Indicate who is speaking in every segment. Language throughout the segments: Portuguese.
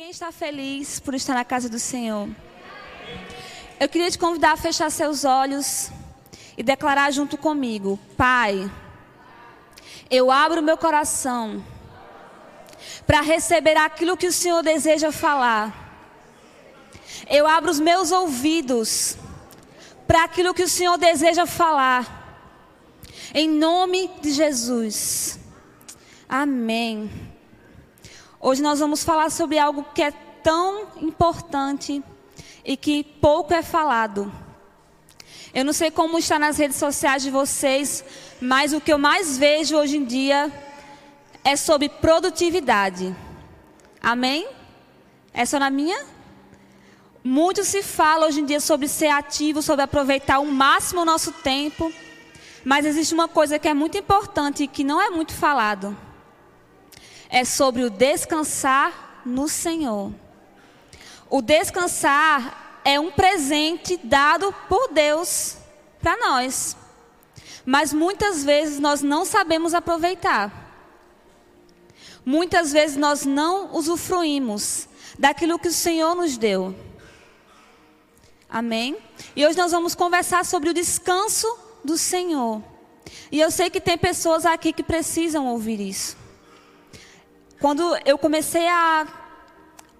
Speaker 1: Quem está feliz por estar na casa do Senhor? Eu queria te convidar a fechar seus olhos e declarar junto comigo: Pai, eu abro meu coração para receber aquilo que o Senhor deseja falar. Eu abro os meus ouvidos para aquilo que o Senhor deseja falar. Em nome de Jesus. Amém. Hoje nós vamos falar sobre algo que é tão importante e que pouco é falado. Eu não sei como está nas redes sociais de vocês, mas o que eu mais vejo hoje em dia é sobre produtividade. Amém? É só na minha? Muito se fala hoje em dia sobre ser ativo, sobre aproveitar o máximo o nosso tempo. Mas existe uma coisa que é muito importante e que não é muito falado. É sobre o descansar no Senhor. O descansar é um presente dado por Deus para nós. Mas muitas vezes nós não sabemos aproveitar. Muitas vezes nós não usufruímos daquilo que o Senhor nos deu. Amém? E hoje nós vamos conversar sobre o descanso do Senhor. E eu sei que tem pessoas aqui que precisam ouvir isso. Quando eu comecei a,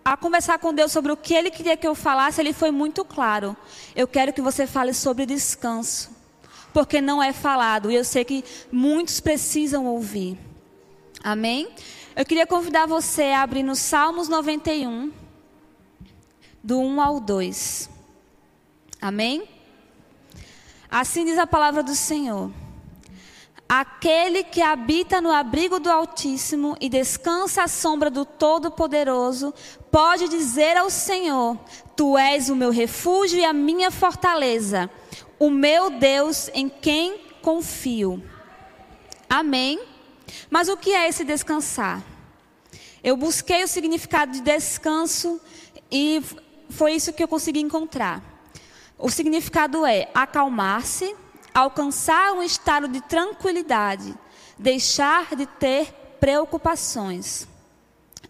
Speaker 1: a conversar com Deus sobre o que Ele queria que eu falasse, Ele foi muito claro. Eu quero que você fale sobre descanso. Porque não é falado. E eu sei que muitos precisam ouvir. Amém? Eu queria convidar você a abrir no Salmos 91, do 1 ao 2. Amém? Assim diz a palavra do Senhor. Aquele que habita no abrigo do Altíssimo e descansa à sombra do Todo-Poderoso, pode dizer ao Senhor: Tu és o meu refúgio e a minha fortaleza, o meu Deus em quem confio. Amém? Mas o que é esse descansar? Eu busquei o significado de descanso e foi isso que eu consegui encontrar. O significado é acalmar-se, alcançar um estado de tranquilidade, deixar de ter preocupações.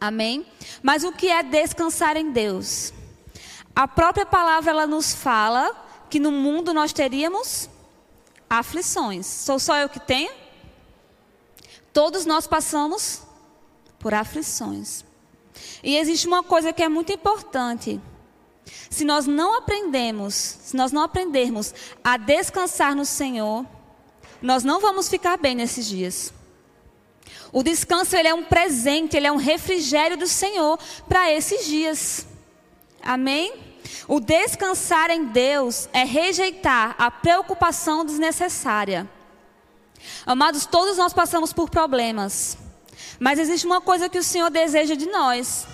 Speaker 1: Amém? Mas o que é descansar em Deus? A própria palavra ela nos fala que no mundo nós teríamos aflições. Sou só eu que tenho? Todos nós passamos por aflições. E existe uma coisa que é muito importante. Se nós não aprendemos, se nós não aprendermos a descansar no Senhor, nós não vamos ficar bem nesses dias. O descanso ele é um presente, ele é um refrigério do Senhor para esses dias. Amém? O descansar em Deus é rejeitar a preocupação desnecessária. Amados, todos nós passamos por problemas. Mas existe uma coisa que o Senhor deseja de nós: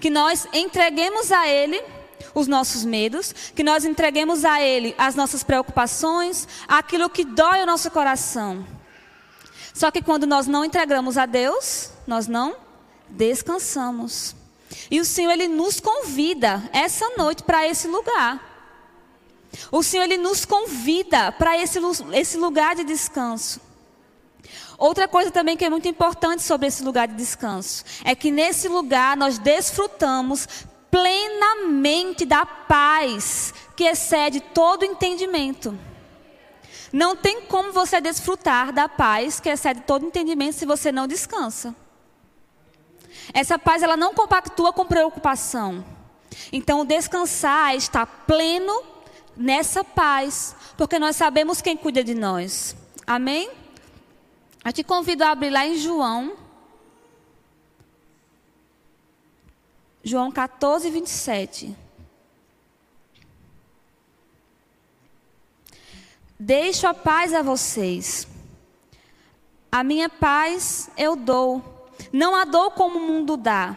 Speaker 1: que nós entreguemos a Ele os nossos medos, que nós entreguemos a Ele as nossas preocupações, aquilo que dói o nosso coração. Só que quando nós não entregamos a Deus, nós não descansamos. E o Senhor, Ele nos convida essa noite para esse lugar. O Senhor, Ele nos convida para esse, esse lugar de descanso. Outra coisa também que é muito importante sobre esse lugar de descanso é que nesse lugar nós desfrutamos plenamente da paz que excede todo entendimento. Não tem como você desfrutar da paz que excede todo entendimento se você não descansa. Essa paz ela não compactua com preocupação. Então, descansar é estar pleno nessa paz, porque nós sabemos quem cuida de nós. Amém? Eu te convido a abrir lá em João João 14, 27. Deixo a paz a vocês. A minha paz eu dou. Não a dou como o mundo dá.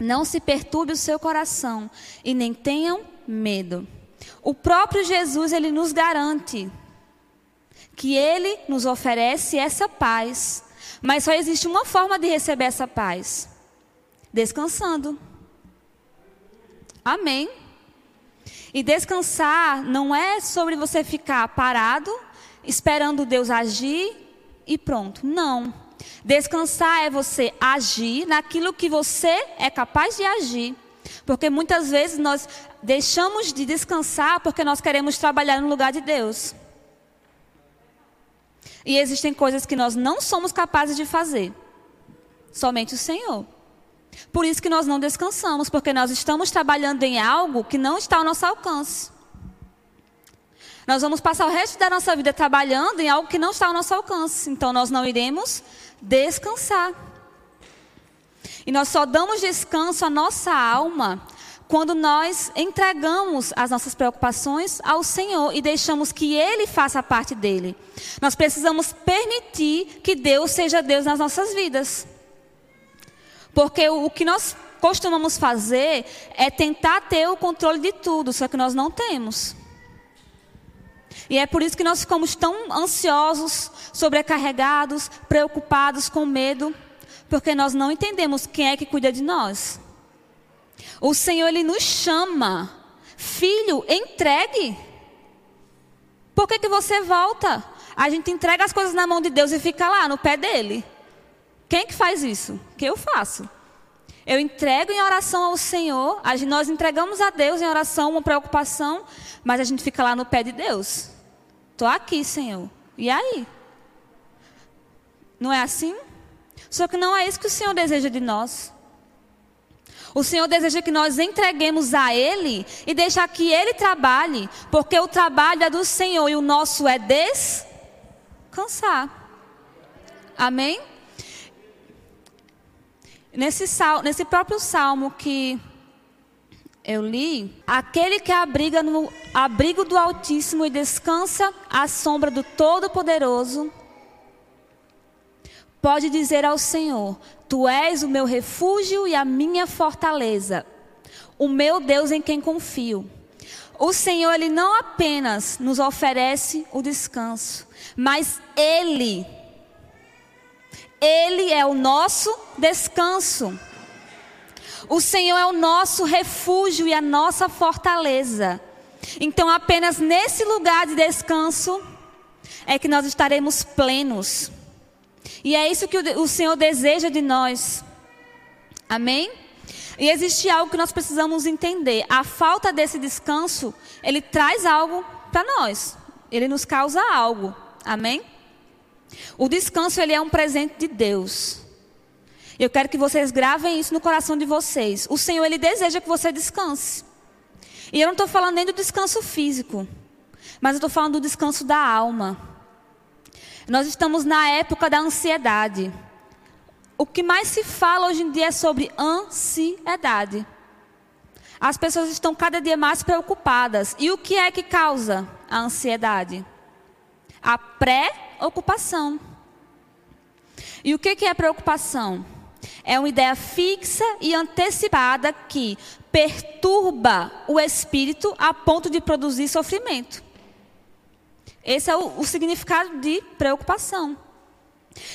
Speaker 1: Não se perturbe o seu coração e nem tenham medo. O próprio Jesus, ele nos garante que ele nos oferece essa paz. Mas só existe uma forma de receber essa paz descansando. Amém. E descansar não é sobre você ficar parado, esperando Deus agir e pronto. Não. Descansar é você agir naquilo que você é capaz de agir. Porque muitas vezes nós deixamos de descansar porque nós queremos trabalhar no lugar de Deus. E existem coisas que nós não somos capazes de fazer. Somente o Senhor. Por isso que nós não descansamos, porque nós estamos trabalhando em algo que não está ao nosso alcance. Nós vamos passar o resto da nossa vida trabalhando em algo que não está ao nosso alcance. Então nós não iremos descansar. E nós só damos descanso à nossa alma quando nós entregamos as nossas preocupações ao Senhor e deixamos que Ele faça parte dele. Nós precisamos permitir que Deus seja Deus nas nossas vidas. Porque o que nós costumamos fazer é tentar ter o controle de tudo, só que nós não temos. E é por isso que nós ficamos tão ansiosos, sobrecarregados, preocupados, com medo, porque nós não entendemos quem é que cuida de nós. O Senhor, Ele nos chama. Filho, entregue. Por que, que você volta? A gente entrega as coisas na mão de Deus e fica lá, no pé dele. Quem que faz isso? Que eu faço. Eu entrego em oração ao Senhor, nós entregamos a Deus em oração uma preocupação, mas a gente fica lá no pé de Deus. Estou aqui, Senhor. E aí? Não é assim? Só que não é isso que o Senhor deseja de nós. O Senhor deseja que nós entreguemos a Ele e deixar que Ele trabalhe, porque o trabalho é do Senhor e o nosso é descansar. Amém? Nesse, sal, nesse próprio salmo que eu li, aquele que abriga no abrigo do Altíssimo e descansa à sombra do Todo-Poderoso, pode dizer ao Senhor: Tu és o meu refúgio e a minha fortaleza, o meu Deus em quem confio. O Senhor, Ele não apenas nos oferece o descanso, mas Ele, Ele é o nosso descanso. O Senhor é o nosso refúgio e a nossa fortaleza. Então, apenas nesse lugar de descanso é que nós estaremos plenos. E é isso que o Senhor deseja de nós. Amém? E existe algo que nós precisamos entender. A falta desse descanso, ele traz algo para nós. Ele nos causa algo. Amém? O descanso, ele é um presente de Deus. Eu quero que vocês gravem isso no coração de vocês. O Senhor, ele deseja que você descanse. E eu não estou falando nem do descanso físico, mas eu estou falando do descanso da alma. Nós estamos na época da ansiedade. O que mais se fala hoje em dia é sobre ansiedade. As pessoas estão cada dia mais preocupadas. E o que é que causa a ansiedade? A pré-ocupação. E o que é preocupação? É uma ideia fixa e antecipada que perturba o espírito a ponto de produzir sofrimento. Esse é o, o significado de preocupação.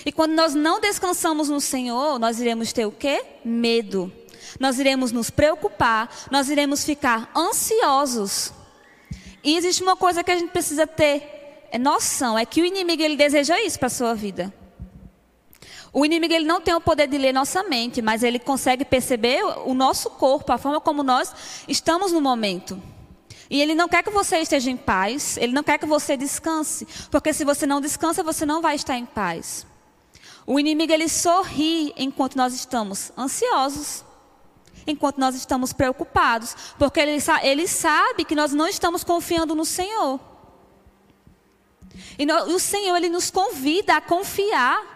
Speaker 1: E quando nós não descansamos no Senhor, nós iremos ter o quê? Medo. Nós iremos nos preocupar, nós iremos ficar ansiosos. E existe uma coisa que a gente precisa ter noção, é que o inimigo ele deseja isso para a sua vida. O inimigo ele não tem o poder de ler nossa mente, mas ele consegue perceber o nosso corpo, a forma como nós estamos no momento. E Ele não quer que você esteja em paz, Ele não quer que você descanse, porque se você não descansa, você não vai estar em paz. O inimigo ele sorri enquanto nós estamos ansiosos, enquanto nós estamos preocupados, porque ele, ele sabe que nós não estamos confiando no Senhor. E o Senhor ele nos convida a confiar.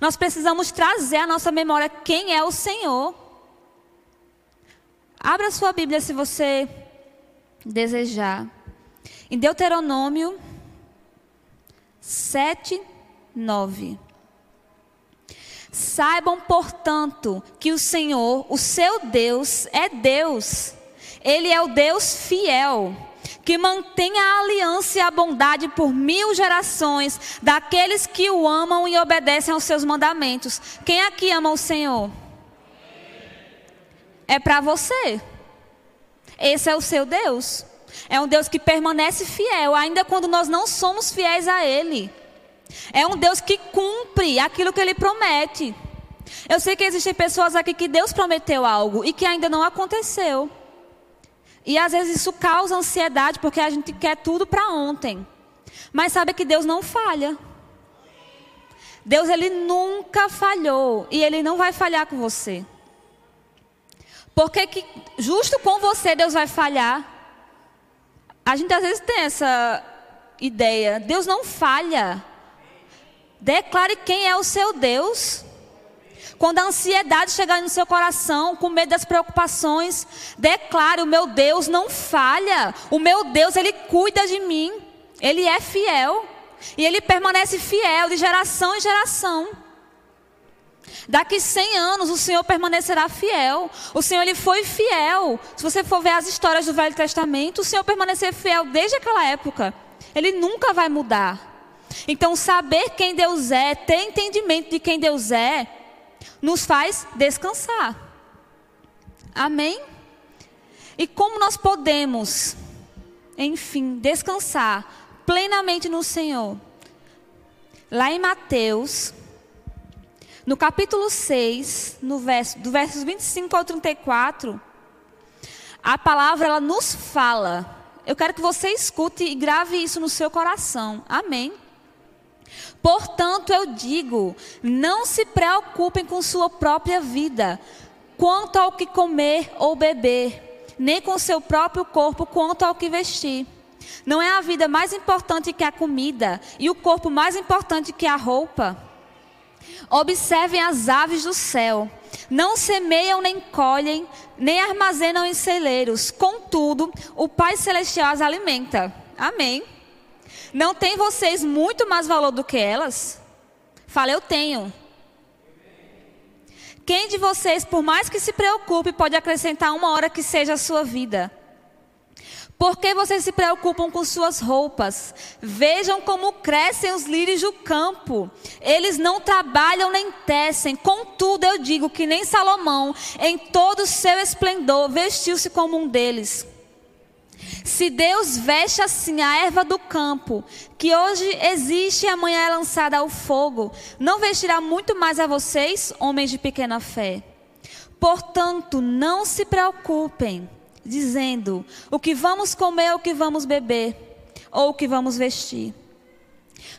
Speaker 1: Nós precisamos trazer à nossa memória quem é o Senhor. Abra sua Bíblia se você desejar. Em Deuteronômio 7, 9. Saibam, portanto, que o Senhor, o seu Deus, é Deus. Ele é o Deus fiel, que mantém a aliança e a bondade por mil gerações daqueles que o amam e obedecem aos seus mandamentos. Quem aqui ama o Senhor? É para você. Esse é o seu Deus. É um Deus que permanece fiel, ainda quando nós não somos fiéis a Ele. É um Deus que cumpre aquilo que ele promete. Eu sei que existem pessoas aqui que Deus prometeu algo e que ainda não aconteceu. E às vezes isso causa ansiedade porque a gente quer tudo para ontem. Mas sabe que Deus não falha. Deus ele nunca falhou e ele não vai falhar com você. Porque que justo com você Deus vai falhar? A gente às vezes tem essa ideia. Deus não falha. Declare quem é o seu Deus. Quando a ansiedade chegar no seu coração, com medo das preocupações, declare: o meu Deus não falha. O meu Deus, ele cuida de mim. Ele é fiel. E ele permanece fiel de geração em geração. Daqui 100 anos o Senhor permanecerá fiel. O Senhor ele foi fiel. Se você for ver as histórias do Velho Testamento, o Senhor permanecer fiel desde aquela época. Ele nunca vai mudar. Então, saber quem Deus é, ter entendimento de quem Deus é, nos faz descansar. Amém? E como nós podemos, enfim, descansar plenamente no Senhor? Lá em Mateus, no capítulo 6, no verso, do versos 25 ao 34, a palavra ela nos fala. Eu quero que você escute e grave isso no seu coração. Amém? Portanto, eu digo: não se preocupem com sua própria vida, quanto ao que comer ou beber, nem com seu próprio corpo, quanto ao que vestir. Não é a vida mais importante que a comida e o corpo mais importante que a roupa? Observem as aves do céu. Não semeiam nem colhem, nem armazenam em celeiros. Contudo, o Pai Celestial as alimenta. Amém. Não tem vocês muito mais valor do que elas? Fala, eu tenho. Quem de vocês, por mais que se preocupe, pode acrescentar uma hora que seja a sua vida? Por que vocês se preocupam com suas roupas? Vejam como crescem os lírios do campo. Eles não trabalham nem tecem. Contudo, eu digo que nem Salomão, em todo o seu esplendor, vestiu-se como um deles. Se Deus veste assim a erva do campo, que hoje existe e amanhã é lançada ao fogo, não vestirá muito mais a vocês, homens de pequena fé? Portanto, não se preocupem, dizendo: o que vamos comer, o que vamos beber, ou o que vamos vestir.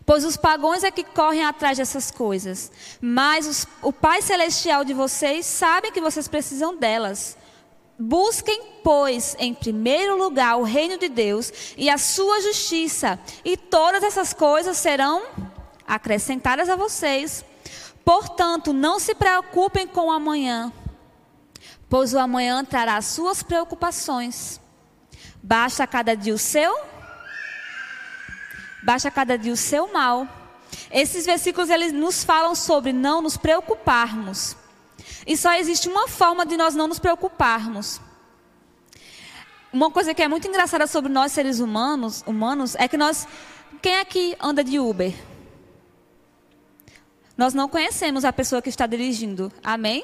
Speaker 1: Pois os pagões é que correm atrás dessas coisas, mas os, o Pai Celestial de vocês sabe que vocês precisam delas. Busquem, pois, em primeiro lugar o reino de Deus e a sua justiça, e todas essas coisas serão acrescentadas a vocês. Portanto, não se preocupem com o amanhã, pois o amanhã trará suas preocupações. Basta cada dia o seu, basta cada dia o seu mal. Esses versículos eles nos falam sobre não nos preocuparmos. E só existe uma forma de nós não nos preocuparmos. Uma coisa que é muito engraçada sobre nós seres humanos, humanos é que nós quem aqui anda de Uber? Nós não conhecemos a pessoa que está dirigindo. Amém?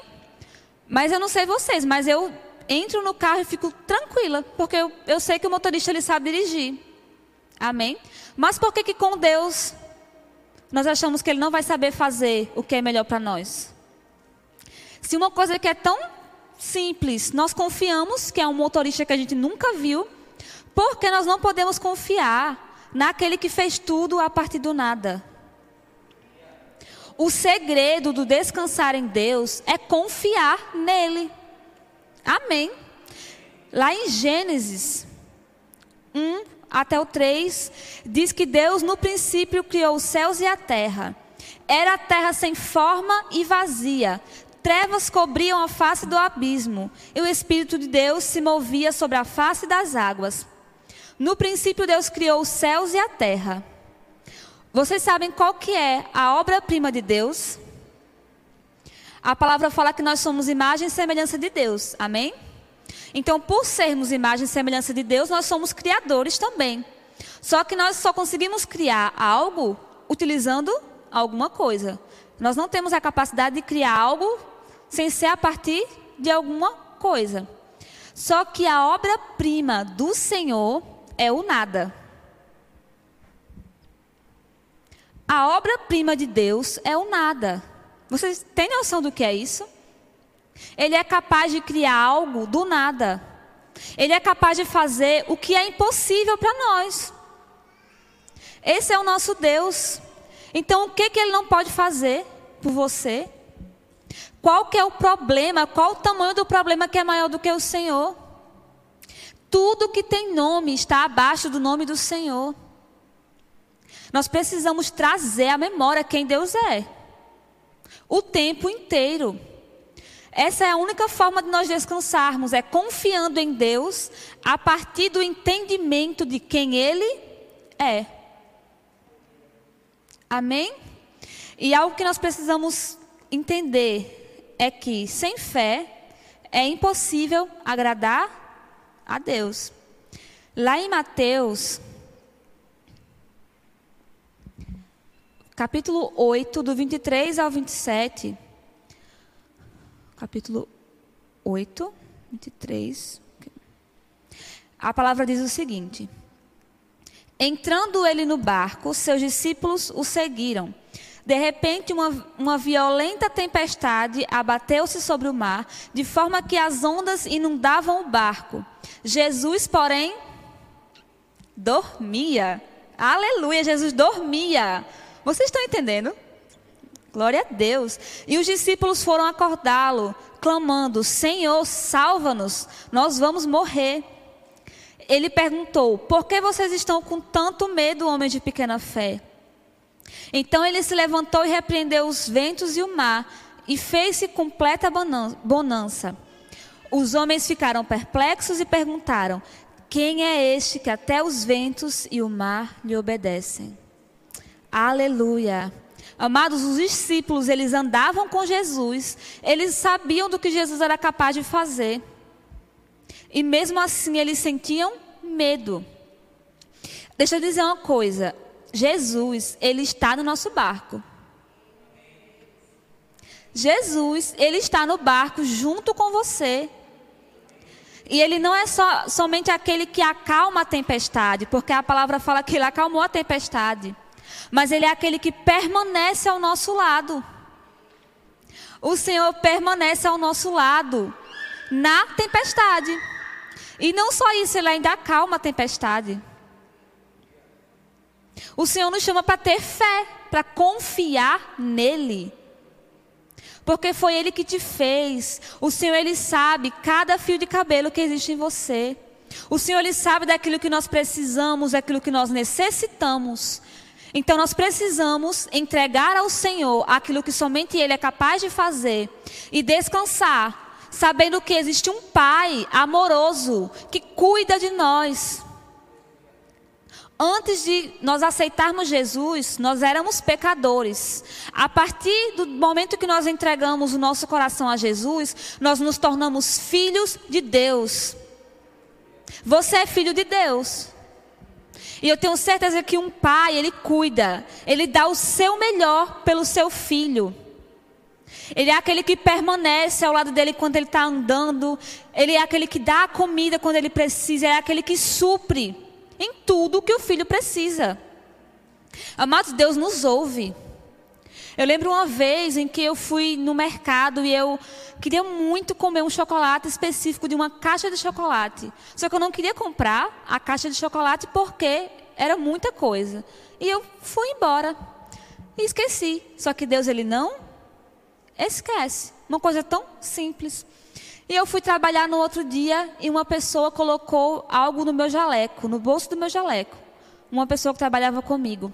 Speaker 1: Mas eu não sei vocês, mas eu entro no carro e fico tranquila, porque eu, eu sei que o motorista ele sabe dirigir. Amém? Mas por que que com Deus nós achamos que ele não vai saber fazer o que é melhor para nós? Se uma coisa que é tão simples, nós confiamos que é um motorista que a gente nunca viu, porque nós não podemos confiar naquele que fez tudo a partir do nada. O segredo do descansar em Deus é confiar nele. Amém. Lá em Gênesis 1 até o 3, diz que Deus no princípio criou os céus e a terra. Era a terra sem forma e vazia, trevas cobriam a face do abismo, e o Espírito de Deus se movia sobre a face das águas. No princípio, Deus criou os céus e a terra. Vocês sabem qual que é a obra-prima de Deus? A palavra fala que nós somos imagem e semelhança de Deus. Amém? Então, por sermos imagem e semelhança de Deus, nós somos criadores também. Só que nós só conseguimos criar algo utilizando alguma coisa. Nós não temos a capacidade de criar algo sem ser a partir de alguma coisa. Só que a obra-prima do Senhor é o nada. A obra-prima de Deus é o nada. Vocês têm noção do que é isso? Ele é capaz de criar algo do nada. Ele é capaz de fazer o que é impossível para nós. Esse é o nosso Deus. Então, o que, que ele não pode fazer por você? Qual que é o problema? Qual o tamanho do problema que é maior do que o Senhor? Tudo que tem nome está abaixo do nome do Senhor. Nós precisamos trazer à memória quem Deus é. O tempo inteiro. Essa é a única forma de nós descansarmos, é confiando em Deus a partir do entendimento de quem Ele é. Amém? E algo que nós precisamos entender é que sem fé é impossível agradar a Deus. Lá em Mateus capítulo 8, do 23 ao 27. Capítulo 8, 23. A palavra diz o seguinte: Entrando ele no barco, seus discípulos o seguiram. De repente, uma, uma violenta tempestade abateu-se sobre o mar, de forma que as ondas inundavam o barco. Jesus, porém, dormia. Aleluia, Jesus dormia. Vocês estão entendendo? Glória a Deus. E os discípulos foram acordá-lo, clamando: Senhor, salva-nos, nós vamos morrer. Ele perguntou: Por que vocês estão com tanto medo, homem de pequena fé? Então ele se levantou e repreendeu os ventos e o mar, e fez-se completa bonança. Os homens ficaram perplexos e perguntaram: Quem é este que até os ventos e o mar lhe obedecem? Aleluia. Amados, os discípulos, eles andavam com Jesus, eles sabiam do que Jesus era capaz de fazer. E mesmo assim eles sentiam medo. Deixa eu dizer uma coisa, Jesus, ele está no nosso barco. Jesus, ele está no barco junto com você. E ele não é só, somente aquele que acalma a tempestade, porque a palavra fala que ele acalmou a tempestade mas Ele é aquele que permanece ao nosso lado. O Senhor permanece ao nosso lado na tempestade. E não só isso, Ele ainda acalma a tempestade. O Senhor nos chama para ter fé, para confiar nele. Porque foi Ele que te fez. O Senhor, Ele sabe cada fio de cabelo que existe em você. O Senhor, Ele sabe daquilo que nós precisamos, daquilo que nós necessitamos. Então nós precisamos entregar ao Senhor aquilo que somente Ele é capaz de fazer e descansar, sabendo que existe um Pai amoroso que cuida de nós. Antes de nós aceitarmos Jesus, nós éramos pecadores. A partir do momento que nós entregamos o nosso coração a Jesus, nós nos tornamos filhos de Deus. Você é filho de Deus. E eu tenho certeza que um pai, ele cuida, ele dá o seu melhor pelo seu filho. Ele é aquele que permanece ao lado dele quando ele está andando. Ele é aquele que dá a comida quando ele precisa. Ele é aquele que supre em tudo que o filho precisa. Amados, Deus nos ouve. Eu lembro uma vez em que eu fui no mercado e eu queria muito comer um chocolate específico de uma caixa de chocolate. Só que eu não queria comprar a caixa de chocolate porque era muita coisa. E eu fui embora. E esqueci. Só que Deus, ele não esquece. Uma coisa tão simples. E eu fui trabalhar no outro dia e uma pessoa colocou algo no meu jaleco, no bolso do meu jaleco. Uma pessoa que trabalhava comigo.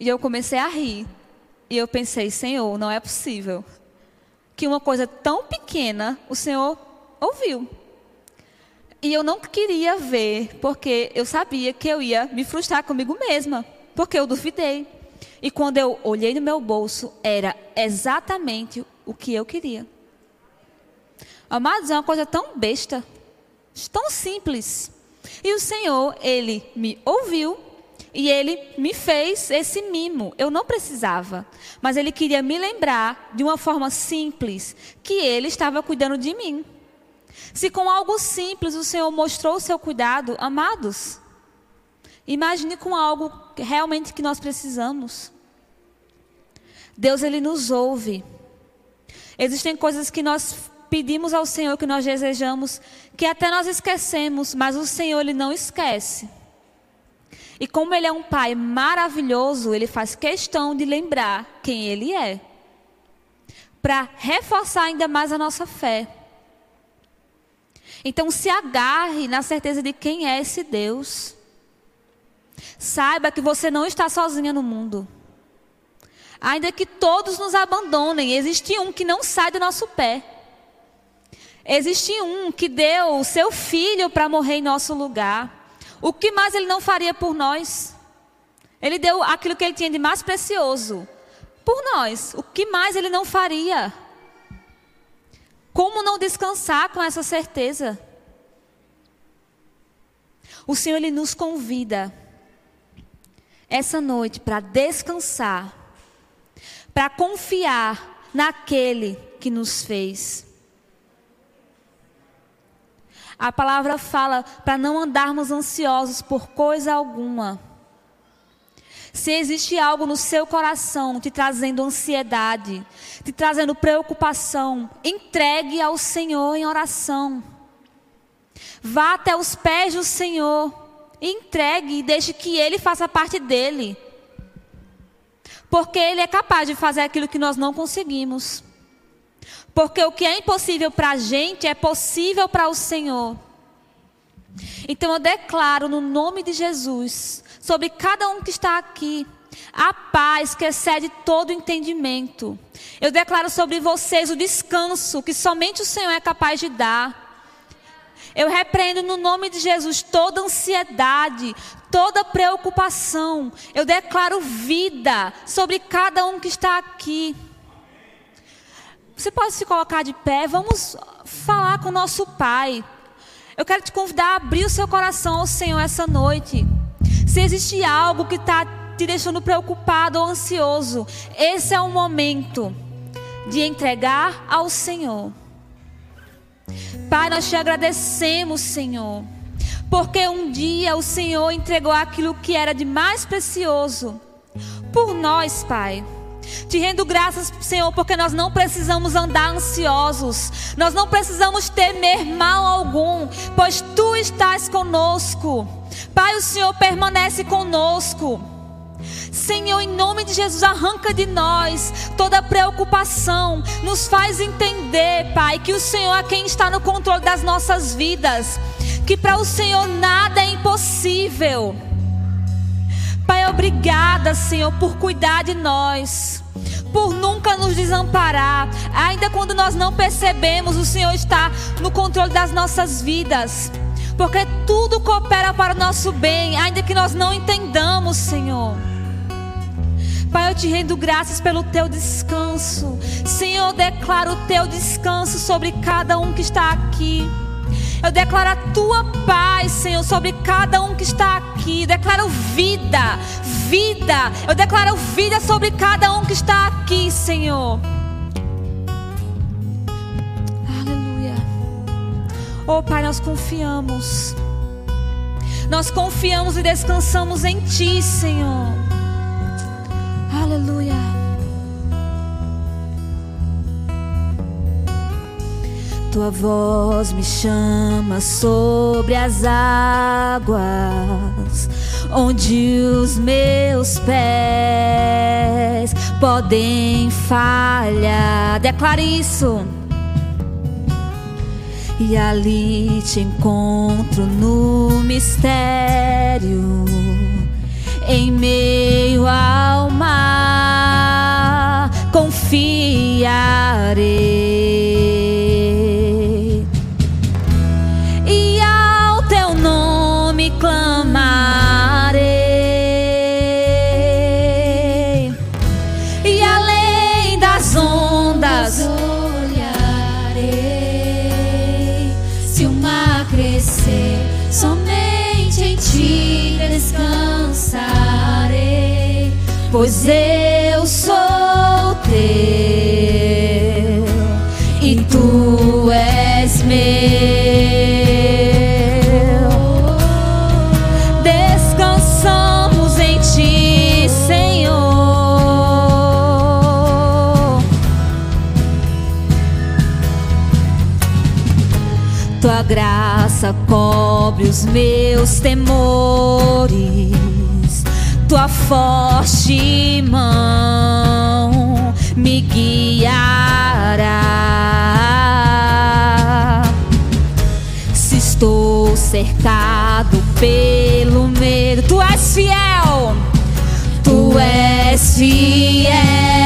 Speaker 1: E eu comecei a rir. E eu pensei, Senhor, não é possível que uma coisa tão pequena o Senhor ouviu. E eu não queria ver, porque eu sabia que eu ia me frustrar comigo mesma, porque eu duvidei. E quando eu olhei no meu bolso, era exatamente o que eu queria. Amados, é uma coisa tão besta, tão simples. E o Senhor, Ele me ouviu e ele me fez esse mimo. Eu não precisava, mas ele queria me lembrar de uma forma simples que ele estava cuidando de mim. Se com algo simples o Senhor mostrou o seu cuidado, amados, imagine com algo realmente que nós precisamos. Deus ele nos ouve. Existem coisas que nós pedimos ao Senhor, que nós desejamos, que até nós esquecemos, mas o Senhor ele não esquece. E como ele é um pai maravilhoso, ele faz questão de lembrar quem ele é, para reforçar ainda mais a nossa fé. Então se agarre na certeza de quem é esse Deus. Saiba que você não está sozinha no mundo. Ainda que todos nos abandonem, existe um que não sai do nosso pé. Existe um que deu o seu filho para morrer em nosso lugar. O que mais ele não faria por nós? Ele deu aquilo que ele tinha de mais precioso por nós. O que mais ele não faria? Como não descansar com essa certeza? O Senhor ele nos convida essa noite para descansar, para confiar naquele que nos fez. A palavra fala para não andarmos ansiosos por coisa alguma. Se existe algo no seu coração te trazendo ansiedade, te trazendo preocupação, entregue ao Senhor em oração. Vá até os pés do Senhor, entregue e deixe que Ele faça parte dele. Porque Ele é capaz de fazer aquilo que nós não conseguimos. Porque o que é impossível para a gente é possível para o Senhor. Então eu declaro no nome de Jesus, sobre cada um que está aqui, a paz que excede todo entendimento. Eu declaro sobre vocês o descanso que somente o Senhor é capaz de dar. Eu repreendo no nome de Jesus toda ansiedade, toda preocupação. Eu declaro vida sobre cada um que está aqui. Você pode se colocar de pé, vamos falar com o nosso Pai. Eu quero te convidar a abrir o seu coração ao Senhor essa noite. Se existe algo que está te deixando preocupado ou ansioso, esse é o momento de entregar ao Senhor. Pai, nós te agradecemos, Senhor, porque um dia o Senhor entregou aquilo que era de mais precioso por nós, Pai. Te rendo graças, Senhor, porque nós não precisamos andar ansiosos, nós não precisamos temer mal algum, pois Tu estás conosco. Pai, o Senhor permanece conosco. Senhor, em nome de Jesus, arranca de nós toda preocupação, nos faz entender, Pai, que o Senhor é quem está no controle das nossas vidas, que para o Senhor nada é impossível. Pai, obrigada, Senhor, por cuidar de nós, por nunca nos desamparar. Ainda quando nós não percebemos, o Senhor está no controle das nossas vidas. Porque tudo coopera para o nosso bem, ainda que nós não entendamos, Senhor. Pai, eu te rendo graças pelo teu descanso. Senhor, declaro o teu descanso sobre cada um que está aqui. Eu declaro a tua paz, Senhor, sobre cada um que está aqui. Eu declaro vida, vida. Eu declaro vida sobre cada um que está aqui, Senhor. Aleluia. Oh, Pai, nós confiamos. Nós confiamos e descansamos em Ti, Senhor. Aleluia. Tua voz me chama sobre as águas, onde os meus pés podem falhar. Declare isso. E ali te encontro no mistério, em meio ao mar, confiarei. pois eu sou teu e tu és meu. Descansamos em ti, Senhor. Tua graça cobre os meus temores tua forte mão me guiará. Se estou cercado pelo medo, tu és fiel, tu és fiel.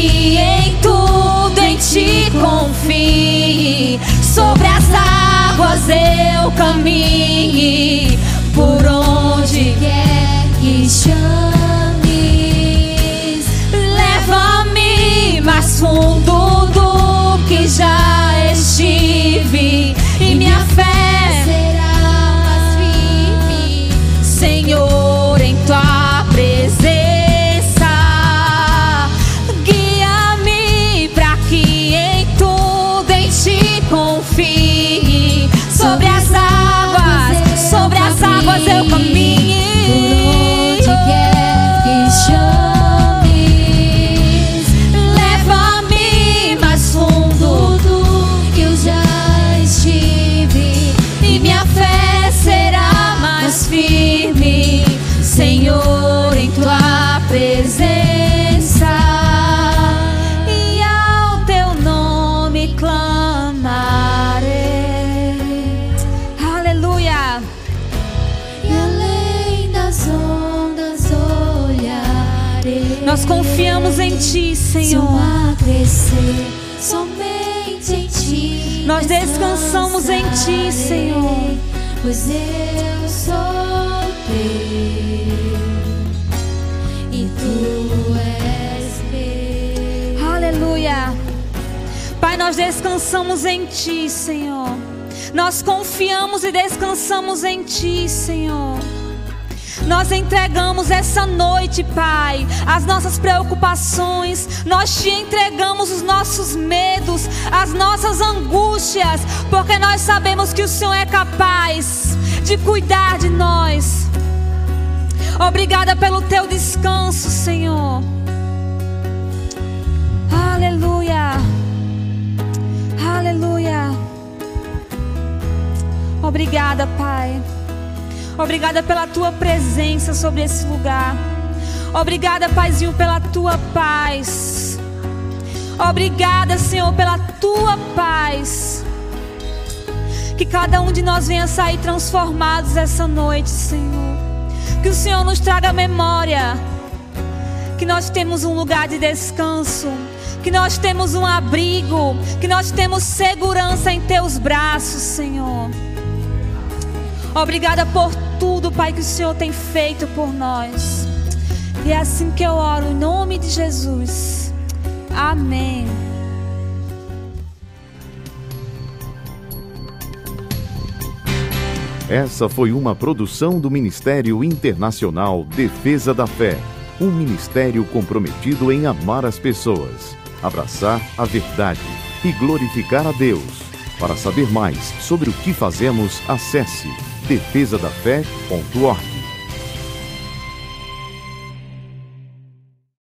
Speaker 1: que em tudo em ti confie. Sobre as águas eu caminhe, por onde quer que chames. Leva-me mais fundo do que já Senhor.
Speaker 2: crescer somente em Ti.
Speaker 1: Nós descansamos em Ti, Senhor.
Speaker 2: Pois eu sou teu e Tu és meu.
Speaker 1: Aleluia. Pai, nós descansamos em Ti, Senhor. Nós confiamos e descansamos em Ti, Senhor. Nós entregamos essa noite, Pai, as nossas preocupações, nós te entregamos os nossos medos, as nossas angústias, porque nós sabemos que o Senhor é capaz de cuidar de nós. Obrigada pelo teu descanso, Senhor. Aleluia. Aleluia. Obrigada, Pai. Obrigada pela tua presença sobre esse lugar. Obrigada, Paizinho, pela tua paz. Obrigada, Senhor, pela tua paz. Que cada um de nós venha sair transformados essa noite, Senhor. Que o Senhor nos traga memória. Que nós temos um lugar de descanso. Que nós temos um abrigo. Que nós temos segurança em teus braços, Senhor. Obrigada por tudo, Pai, que o Senhor tem feito por nós. E é assim que eu oro, em nome de Jesus. Amém.
Speaker 3: Essa foi uma produção do Ministério Internacional Defesa da Fé, um ministério comprometido em amar as pessoas, abraçar a verdade e glorificar a Deus. Para saber mais sobre o que fazemos, acesse defesadafé.org.